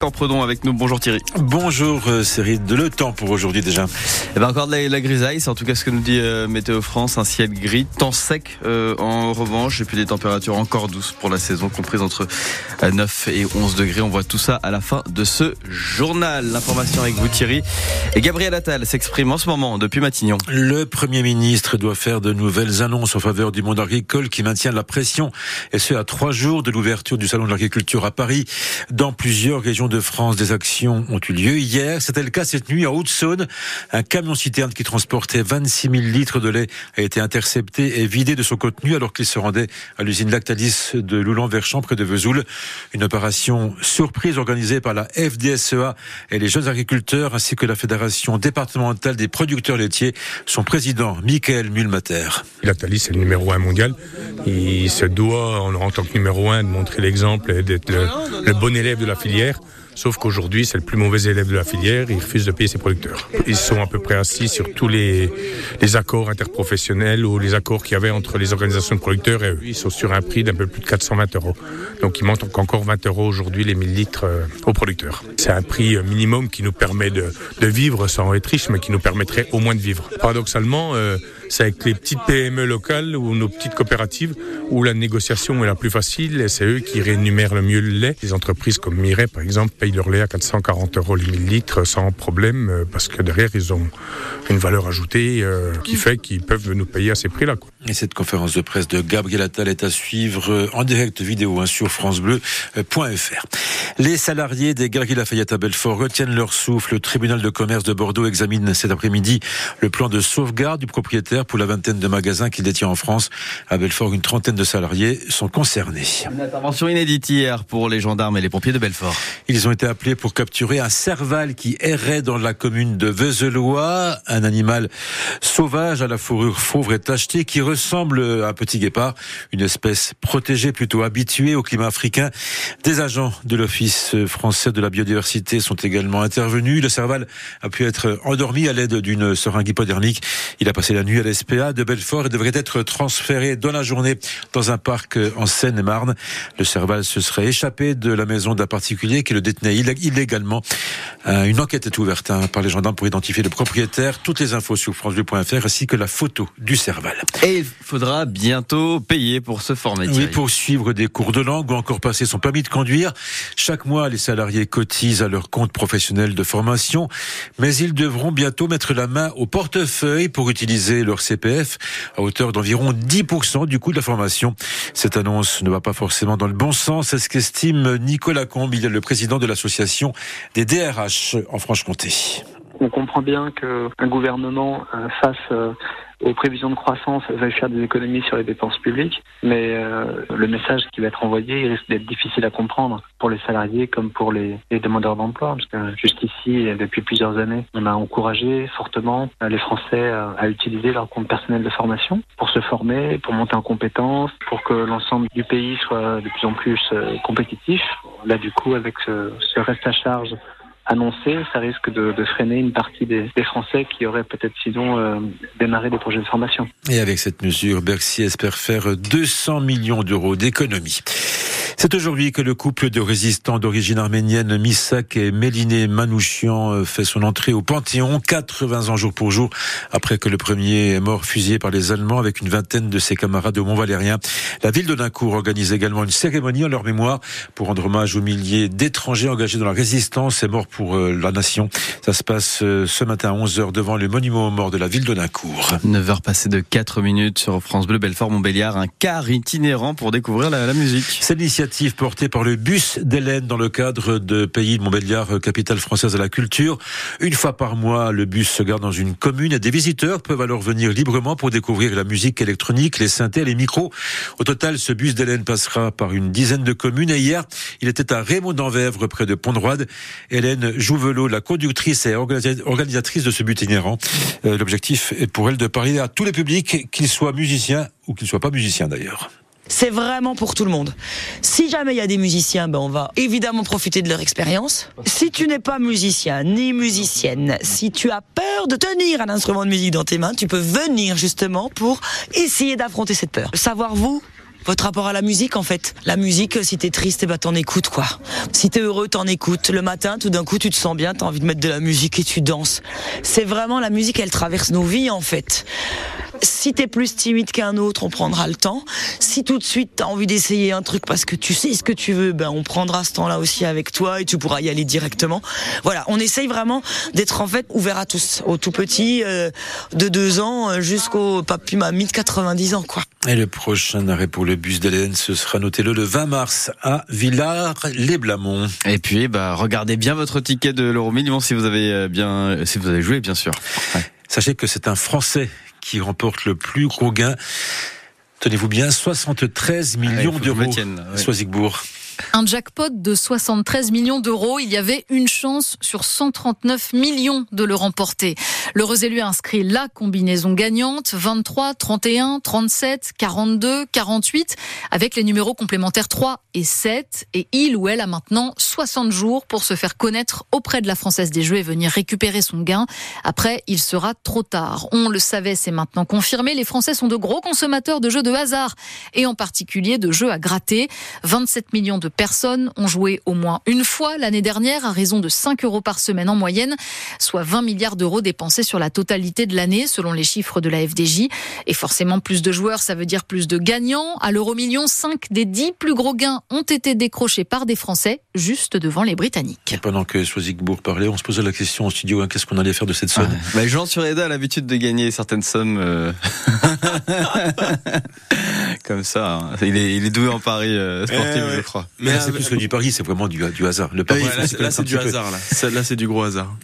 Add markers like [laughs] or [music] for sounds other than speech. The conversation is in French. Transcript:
En prenons avec nous. Bonjour Thierry. Bonjour euh, série de le temps pour aujourd'hui déjà. Eh ben encore de la, la grisaille, c'est en tout cas ce que nous dit euh, Météo France, un ciel gris, temps sec euh, en revanche, et puis des températures encore douces pour la saison, comprises entre 9 et 11 degrés. On voit tout ça à la fin de ce journal. L'information avec vous Thierry. Et Gabriel Attal s'exprime en ce moment depuis Matignon. Le Premier ministre doit faire de nouvelles annonces en faveur du monde agricole qui maintient la pression, et ce à trois jours de l'ouverture du Salon de l'agriculture à Paris. Dans plusieurs régions de France, des actions ont eu lieu hier. C'était le cas cette nuit en Haute-Saône. Un camion-citerne qui transportait 26 000 litres de lait a été intercepté et vidé de son contenu alors qu'il se rendait à l'usine Lactalis de Loulan-Verchamp près de Vesoul. Une opération surprise organisée par la FDSEA et les jeunes agriculteurs ainsi que la Fédération départementale des producteurs laitiers. Son président, Michael Mulmater. Lactalis est le numéro un mondial. Il se doit, en tant que numéro un, de montrer l'exemple et d'être le, le bon élève de la filière. Sauf qu'aujourd'hui, c'est le plus mauvais élève de la filière. Il refuse de payer ses producteurs. Ils sont à peu près assis sur tous les, les accords interprofessionnels ou les accords qu'il y avait entre les organisations de producteurs et eux. Ils sont sur un prix d'un peu plus de 420 euros. Donc il manque encore 20 euros aujourd'hui les 1000 litres euh, aux producteurs. C'est un prix euh, minimum qui nous permet de, de, vivre sans être riche, mais qui nous permettrait au moins de vivre. Paradoxalement, euh, c'est avec les petites PME locales ou nos petites coopératives où la négociation est la plus facile et c'est eux qui rémunèrent le mieux le lait. Les entreprises comme Mireille, par exemple, payent leur lait à 440 euros le millilitre sans problème parce que derrière, ils ont une valeur ajoutée euh, qui fait qu'ils peuvent nous payer à ces prix-là. Et cette conférence de presse de Gabriel Attal est à suivre en direct vidéo hein, sur francebleu.fr. Les salariés des Galeries Lafayette à Belfort retiennent leur souffle. Le tribunal de commerce de Bordeaux examine cet après-midi le plan de sauvegarde du propriétaire pour la vingtaine de magasins qu'il détient en France. À Belfort, une trentaine de salariés sont concernés. Une intervention inédite hier pour les gendarmes et les pompiers de Belfort. Ils ont été appelés pour capturer un serval qui errait dans la commune de Vezelois, un animal sauvage à la fourrure fauve et tachetée qui ressemble à un petit guépard, une espèce protégée plutôt habituée au climat africain. Des agents de l'Office français de la biodiversité sont également intervenus. Le serval a pu être endormi à l'aide d'une seringue hypodermique. Il a passé la nuit à l'SPA de Belfort et devrait être transféré dans la journée dans un parc en Seine-et-Marne. Le serval se serait échappé de la maison d'un particulier qui le détenait illégalement. Une enquête est ouverte hein, par les gendarmes pour identifier le propriétaire. Toutes les infos sur francebleu.fr ainsi que la photo du serval. Et il faudra bientôt payer pour se former. Oui, pour suivre des cours de langue ou encore passer son permis de conduire. Chaque mois, les salariés cotisent à leur compte professionnel de formation, mais ils devront bientôt mettre la main au portefeuille pour utiliser leur CPF à hauteur d'environ 10% du coût de la formation. Cette annonce ne va pas forcément dans le bon sens, c'est ce qu'estime Nicolas Combe, il est le président de l'association des DRH en Franche-Comté. On comprend bien qu'un gouvernement fasse aux prévisions de croissance va faire des économies sur les dépenses publiques, mais euh, le message qui va être envoyé il risque d'être difficile à comprendre pour les salariés comme pour les, demandeurs d'emploi, parce que juste ici, depuis plusieurs années, on a encouragé fortement les Français à, utiliser leur compte personnel de formation pour se former, pour monter en compétences, pour que l'ensemble du pays soit de plus en plus euh, compétitif. Là, du coup, avec ce reste à charge annoncé, ça risque de, de, freiner une partie des, des Français qui auraient peut-être sinon euh, démarré des projets de formation. Et avec cette mesure, Bercy espère faire 200 millions d'euros d'économies. C'est aujourd'hui que le couple de résistants d'origine arménienne, Misak et Méliné Manouchian, fait son entrée au Panthéon, 80 ans jour pour jour, après que le premier est mort fusillé par les Allemands avec une vingtaine de ses camarades au Mont-Valérien. La ville de Duncourt organise également une cérémonie en leur mémoire pour rendre hommage aux milliers d'étrangers engagés dans la résistance et morts pour la nation. Ça se passe ce matin à 11h devant le monument aux morts de la ville de Duncourt. 9h passées de 4 minutes sur France Bleu Belfort Montbéliard, un car itinérant pour découvrir la, la musique. C'est l'initiative portée par le bus d'Hélène dans le cadre de Pays de Montbéliard, capitale française de la culture. Une fois par mois, le bus se garde dans une commune et des visiteurs peuvent alors venir librement pour découvrir la musique électronique, les synthés, les micros. Au total, ce bus d'Hélène passera par une dizaine de communes et hier, il était à Raymond d'Anvèvre près de Pont-de-Roide. Hélène Jouvelot, la conductrice et organisatrice de ce but itinérant. Euh, L'objectif est pour elle de parler à tous les publics, qu'ils soient musiciens ou qu'ils ne soient pas musiciens d'ailleurs. C'est vraiment pour tout le monde. Si jamais il y a des musiciens, ben on va évidemment profiter de leur expérience. Si tu n'es pas musicien ni musicienne, si tu as peur de tenir un instrument de musique dans tes mains, tu peux venir justement pour essayer d'affronter cette peur. Savoir vous votre rapport à la musique en fait. La musique, si t'es triste, eh ben t'en écoutes quoi. Si t'es heureux, t'en écoutes. Le matin, tout d'un coup, tu te sens bien, t'as envie de mettre de la musique et tu danses. C'est vraiment la musique, elle traverse nos vies en fait. Si t'es plus timide qu'un autre, on prendra le temps. Si tout de suite t'as envie d'essayer un truc parce que tu sais ce que tu veux, ben on prendra ce temps-là aussi avec toi et tu pourras y aller directement. Voilà, on essaye vraiment d'être en fait ouvert à tous, aux tout petits euh, de 2 ans euh, jusqu'au papy mamie de 90 ans quoi. Et le prochain arrêt pour le bus d'Hélène, ce sera noté le, le 20 mars à Villars-les-Blamont. Et puis, bah, regardez bien votre ticket de l'euro million si vous avez euh, bien, si vous avez joué, bien sûr. Ouais. Sachez que c'est un Français qui remporte le plus gros gain. Tenez-vous bien, 73 millions ouais, d'euros. Ouais. Soisigbourg. Un jackpot de 73 millions d'euros. Il y avait une chance sur 139 millions de le remporter. L'heureux élu a inscrit la combinaison gagnante 23, 31, 37, 42, 48 avec les numéros complémentaires 3 et 7. Et il ou elle a maintenant 60 jours pour se faire connaître auprès de la Française des Jeux et venir récupérer son gain. Après, il sera trop tard. On le savait, c'est maintenant confirmé. Les Français sont de gros consommateurs de jeux de hasard et en particulier de jeux à gratter. 27 millions de personnes ont joué au moins une fois l'année dernière à raison de 5 euros par semaine en moyenne, soit 20 milliards d'euros dépensés sur la totalité de l'année selon les chiffres de la FDJ. Et forcément, plus de joueurs, ça veut dire plus de gagnants. À l'euro million, 5 des 10 plus gros gains ont été décrochés par des Français, juste devant les Britanniques. Et pendant que Soisigbourg parlait, on se posait la question au studio, hein, qu'est-ce qu'on allait faire de cette somme? Ah, bah, Jean Sureda a l'habitude de gagner certaines sommes euh... [laughs] [laughs] comme ça. Hein. Il, est, il est doué en paris euh, sportif, euh, je crois. Mais, mais c'est plus que du pari, c'est vraiment du, du hasard. Le pari, oui, là, là c'est du hasard. Là, là c'est du gros hasard.